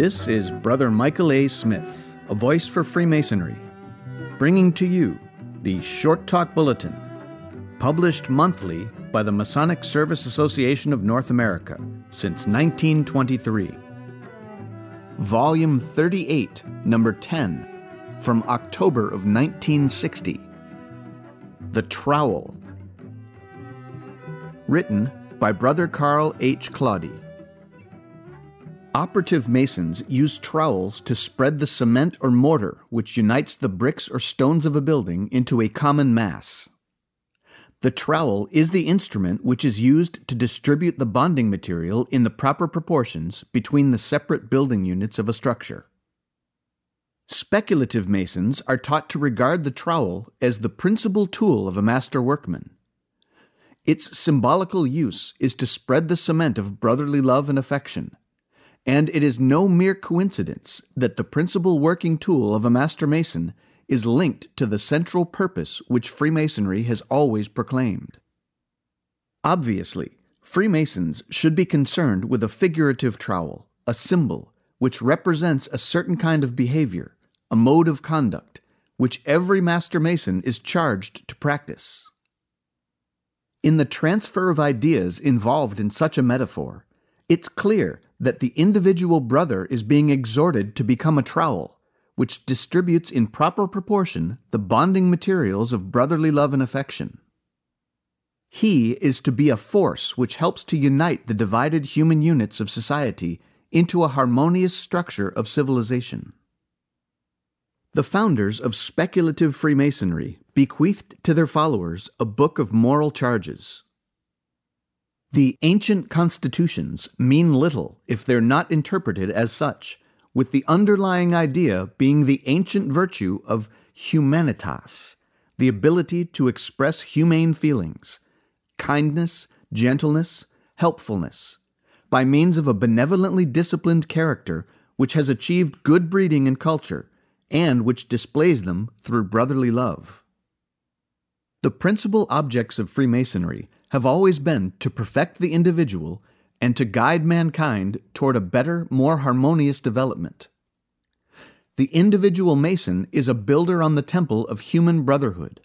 This is Brother Michael A. Smith, a voice for Freemasonry, bringing to you the Short Talk Bulletin, published monthly by the Masonic Service Association of North America since 1923. Volume 38, Number 10, from October of 1960. The Trowel. Written by Brother Carl H. Claudy. Operative masons use trowels to spread the cement or mortar which unites the bricks or stones of a building into a common mass. The trowel is the instrument which is used to distribute the bonding material in the proper proportions between the separate building units of a structure. Speculative masons are taught to regard the trowel as the principal tool of a master workman. Its symbolical use is to spread the cement of brotherly love and affection and it is no mere coincidence that the principal working tool of a master mason is linked to the central purpose which Freemasonry has always proclaimed. Obviously, Freemasons should be concerned with a figurative trowel, a symbol, which represents a certain kind of behavior, a mode of conduct, which every Master Mason is charged to practice. In the transfer of ideas involved in such a metaphor, it's clear that the individual brother is being exhorted to become a trowel, which distributes in proper proportion the bonding materials of brotherly love and affection. He is to be a force which helps to unite the divided human units of society into a harmonious structure of civilization. The founders of speculative Freemasonry bequeathed to their followers a book of moral charges, the ancient constitutions mean little if they're not interpreted as such, with the underlying idea being the ancient virtue of humanitas, the ability to express humane feelings, kindness, gentleness, helpfulness, by means of a benevolently disciplined character which has achieved good breeding and culture, and which displays them through brotherly love. The principal objects of Freemasonry have always been to perfect the individual and to guide mankind toward a better, more harmonious development. The individual Mason is a builder on the temple of human brotherhood.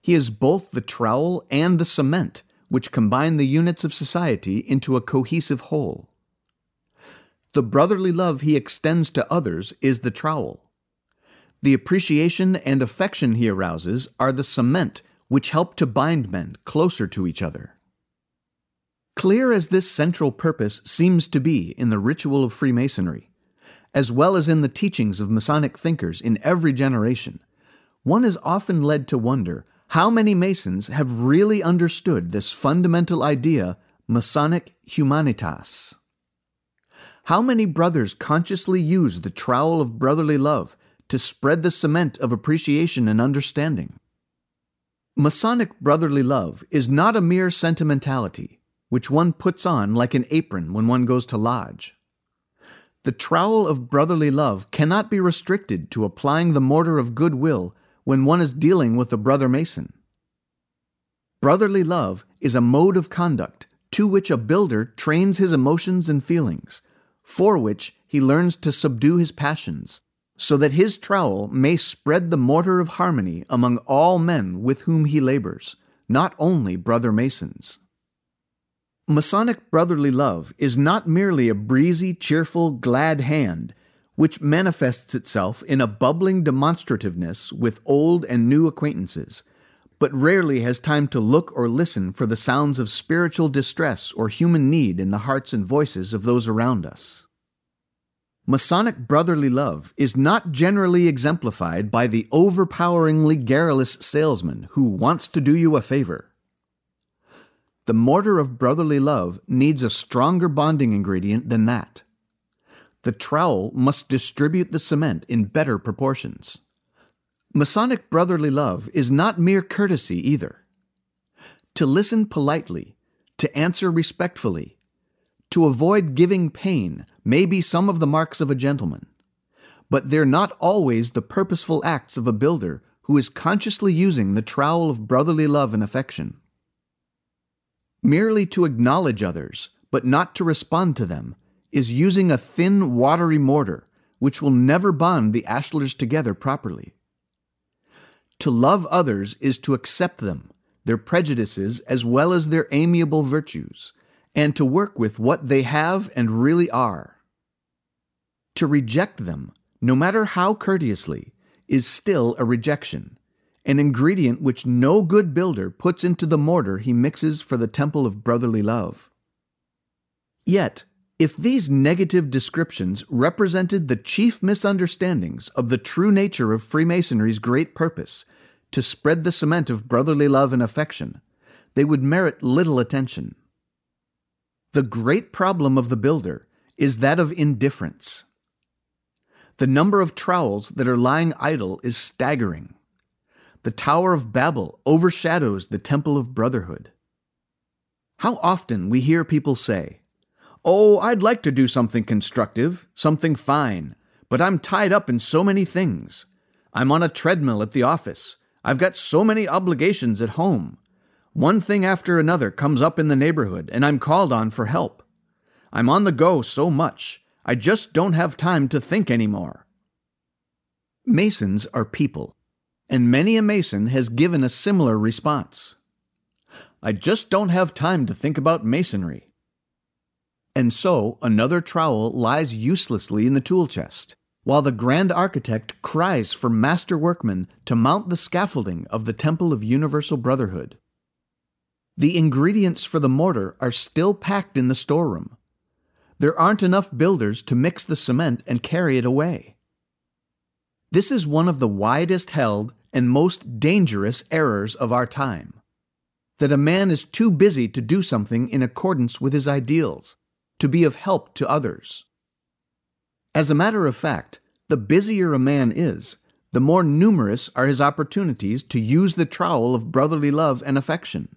He is both the trowel and the cement which combine the units of society into a cohesive whole. The brotherly love he extends to others is the trowel. The appreciation and affection he arouses are the cement which help to bind men closer to each other. Clear as this central purpose seems to be in the ritual of Freemasonry, as well as in the teachings of Masonic thinkers in every generation, one is often led to wonder how many Masons have really understood this fundamental idea, Masonic humanitas. How many brothers consciously use the trowel of brotherly love to spread the cement of appreciation and understanding? Masonic brotherly love is not a mere sentimentality, which one puts on like an apron when one goes to lodge. The trowel of brotherly love cannot be restricted to applying the mortar of goodwill when one is dealing with a brother Mason. Brotherly love is a mode of conduct to which a builder trains his emotions and feelings, for which he learns to subdue his passions, so that his trowel may spread the mortar of harmony among all men with whom he labors, not only brother Masons. Masonic brotherly love is not merely a breezy, cheerful, glad hand, which manifests itself in a bubbling demonstrativeness with old and new acquaintances, but rarely has time to look or listen for the sounds of spiritual distress or human need in the hearts and voices of those around us. Masonic brotherly love is not generally exemplified by the overpoweringly garrulous salesman who wants to do you a favor. The mortar of brotherly love needs a stronger bonding ingredient than that. The trowel must distribute the cement in better proportions. Masonic brotherly love is not mere courtesy either. To listen politely, to answer respectfully, to avoid giving pain may be some of the marks of a gentleman, but they're not always the purposeful acts of a builder who is consciously using the trowel of brotherly love and affection. Merely to acknowledge others, but not to respond to them, is using a thin, watery mortar which will never bond the ashlars together properly. To love others is to accept them, their prejudices as well as their amiable virtues, and to work with what they have and really are. To reject them, no matter how courteously, is still a rejection, an ingredient which no good builder puts into the mortar he mixes for the temple of brotherly love. Yet, if these negative descriptions represented the chief misunderstandings of the true nature of Freemasonry's great purpose to spread the cement of brotherly love and affection, they would merit little attention. The great problem of the builder is that of indifference. The number of trowels that are lying idle is staggering. The Tower of Babel overshadows the Temple of Brotherhood. How often we hear people say, Oh, I'd like to do something constructive, something fine, but I'm tied up in so many things. I'm on a treadmill at the office. I've got so many obligations at home. One thing after another comes up in the neighborhood, and I'm called on for help. I'm on the go so much, I just don't have time to think anymore. Masons are people, and many a Mason has given a similar response. I just don't have time to think about masonry and so another trowel lies uselessly in the tool chest, while the grand architect cries for master workmen to mount the scaffolding of the Temple of Universal Brotherhood. The ingredients for the mortar are still packed in the storeroom. There aren't enough builders to mix the cement and carry it away. This is one of the widest held and most dangerous errors of our time that a man is too busy to do something in accordance with his ideals to be of help to others. As a matter of fact, the busier a man is, the more numerous are his opportunities to use the trowel of brotherly love and affection.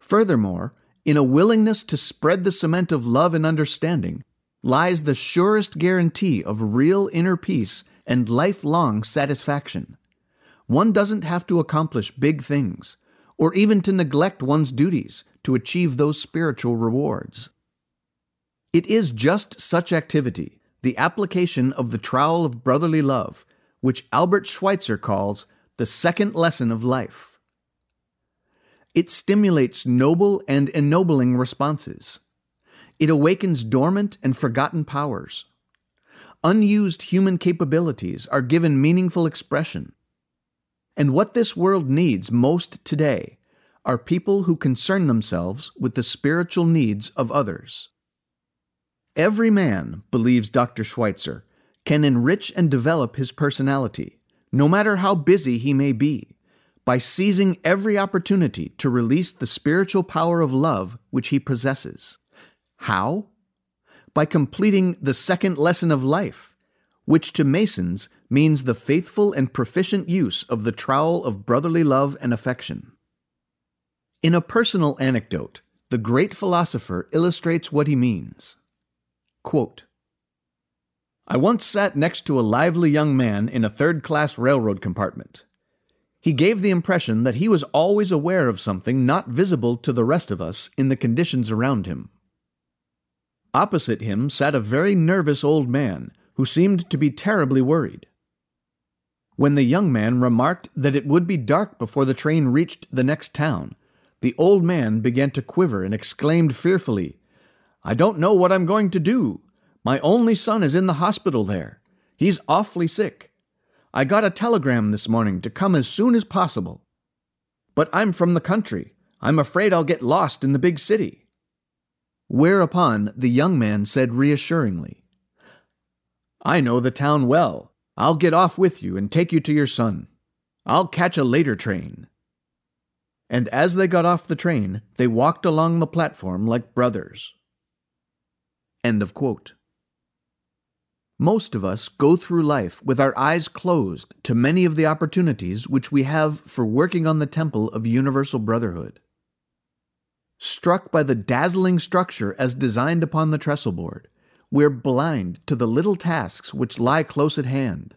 Furthermore, in a willingness to spread the cement of love and understanding lies the surest guarantee of real inner peace and lifelong satisfaction. One doesn't have to accomplish big things, or even to neglect one's duties to achieve those spiritual rewards. It is just such activity, the application of the trowel of brotherly love, which Albert Schweitzer calls the second lesson of life. It stimulates noble and ennobling responses. It awakens dormant and forgotten powers. Unused human capabilities are given meaningful expression. And what this world needs most today are people who concern themselves with the spiritual needs of others. Every man, believes Dr. Schweitzer, can enrich and develop his personality, no matter how busy he may be, by seizing every opportunity to release the spiritual power of love which he possesses. How? By completing the second lesson of life, which to Masons means the faithful and proficient use of the trowel of brotherly love and affection. In a personal anecdote, the great philosopher illustrates what he means. Quote, I once sat next to a lively young man in a third class railroad compartment. He gave the impression that he was always aware of something not visible to the rest of us in the conditions around him. Opposite him sat a very nervous old man who seemed to be terribly worried. When the young man remarked that it would be dark before the train reached the next town, the old man began to quiver and exclaimed fearfully, I don't know what I'm going to do. My only son is in the hospital there. He's awfully sick. I got a telegram this morning to come as soon as possible. But I'm from the country. I'm afraid I'll get lost in the big city. Whereupon the young man said reassuringly, I know the town well. I'll get off with you and take you to your son. I'll catch a later train. And as they got off the train, they walked along the platform like brothers. End of quote. Most of us go through life with our eyes closed to many of the opportunities which we have for working on the temple of universal brotherhood. Struck by the dazzling structure as designed upon the trestle board, we're blind to the little tasks which lie close at hand.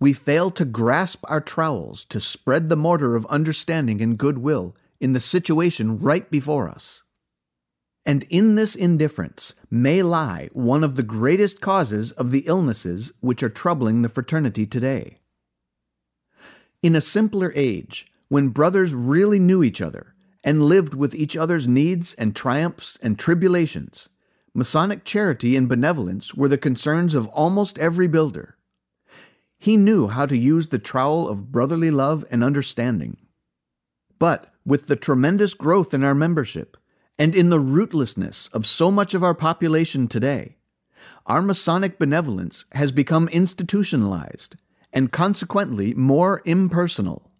We fail to grasp our trowels to spread the mortar of understanding and goodwill in the situation right before us. And in this indifference may lie one of the greatest causes of the illnesses which are troubling the fraternity today. In a simpler age, when brothers really knew each other and lived with each other's needs and triumphs and tribulations, Masonic charity and benevolence were the concerns of almost every builder. He knew how to use the trowel of brotherly love and understanding. But with the tremendous growth in our membership, and in the rootlessness of so much of our population today, our Masonic benevolence has become institutionalized and consequently more impersonal.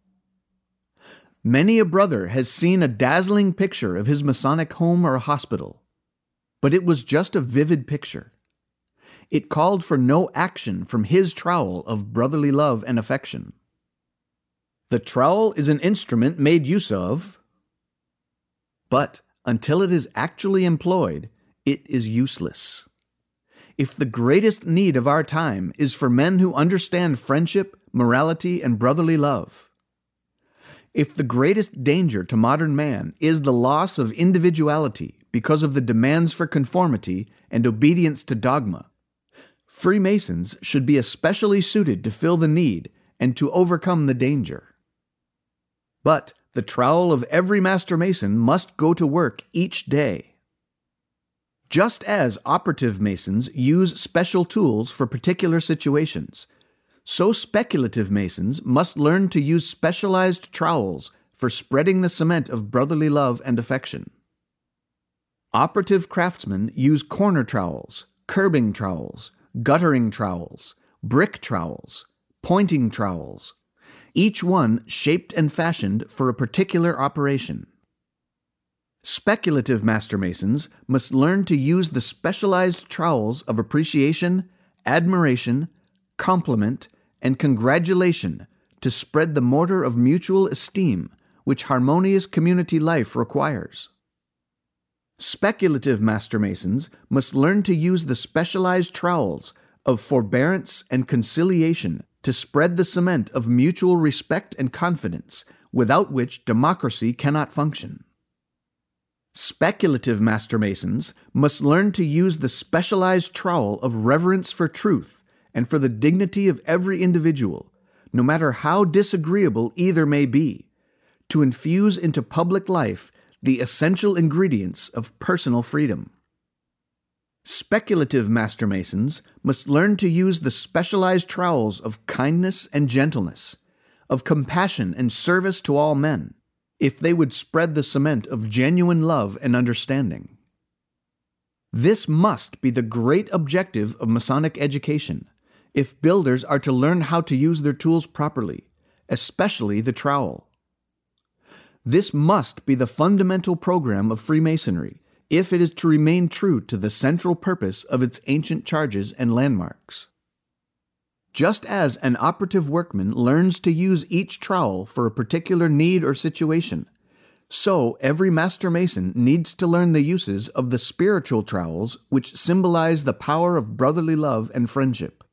Many a brother has seen a dazzling picture of his Masonic home or hospital, but it was just a vivid picture. It called for no action from his trowel of brotherly love and affection. The trowel is an instrument made use of, but until it is actually employed, it is useless. If the greatest need of our time is for men who understand friendship, morality, and brotherly love, if the greatest danger to modern man is the loss of individuality because of the demands for conformity and obedience to dogma, Freemasons should be especially suited to fill the need and to overcome the danger. But the trowel of every Master Mason must go to work each day. Just as operative Masons use special tools for particular situations, so speculative Masons must learn to use specialized trowels for spreading the cement of brotherly love and affection. Operative craftsmen use corner trowels, curbing trowels, guttering trowels, brick trowels, pointing trowels, each one shaped and fashioned for a particular operation. Speculative master masons must learn to use the specialized trowels of appreciation, admiration, compliment, and congratulation to spread the mortar of mutual esteem which harmonious community life requires. Speculative master masons must learn to use the specialized trowels of forbearance and conciliation to spread the cement of mutual respect and confidence, without which democracy cannot function. Speculative Master Masons must learn to use the specialized trowel of reverence for truth and for the dignity of every individual, no matter how disagreeable either may be, to infuse into public life the essential ingredients of personal freedom. Speculative master masons must learn to use the specialized trowels of kindness and gentleness, of compassion and service to all men, if they would spread the cement of genuine love and understanding. This must be the great objective of Masonic education, if builders are to learn how to use their tools properly, especially the trowel. This must be the fundamental program of Freemasonry if it is to remain true to the central purpose of its ancient charges and landmarks. Just as an operative workman learns to use each trowel for a particular need or situation, so every master mason needs to learn the uses of the spiritual trowels which symbolize the power of brotherly love and friendship.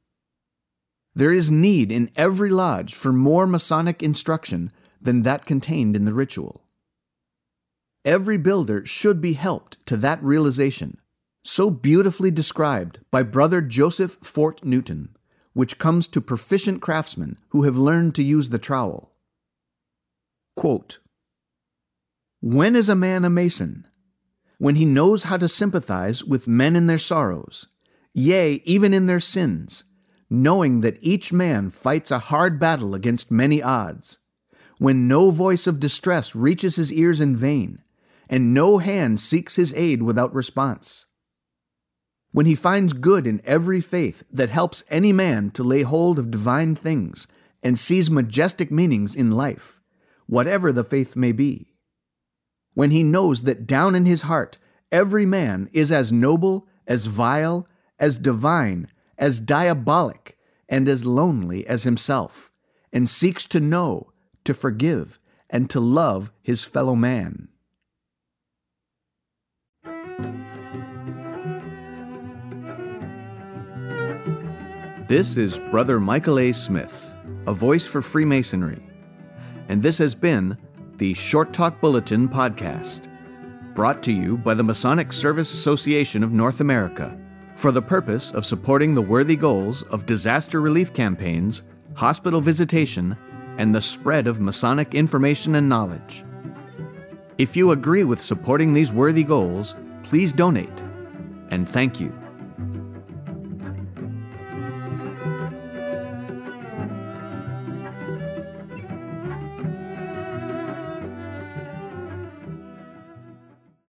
There is need in every lodge for more Masonic instruction than that contained in the ritual. Every builder should be helped to that realization, so beautifully described by Brother Joseph Fort Newton, which comes to proficient craftsmen who have learned to use the trowel. Quote, when is a man a mason? When he knows how to sympathize with men in their sorrows, yea, even in their sins, knowing that each man fights a hard battle against many odds, when no voice of distress reaches his ears in vain, and no hand seeks his aid without response. When he finds good in every faith that helps any man to lay hold of divine things and sees majestic meanings in life, whatever the faith may be. When he knows that down in his heart every man is as noble, as vile, as divine, as diabolic, and as lonely as himself, and seeks to know, to forgive, and to love his fellow man. This is Brother Michael A. Smith, a voice for Freemasonry, and this has been the Short Talk Bulletin podcast. brought to you by the Masonic Service Association of North America for the purpose of supporting the worthy goals of disaster relief campaigns, hospital visitation, and the spread of Masonic information and knowledge. If you agree with supporting these worthy goals, please donate. And thank you.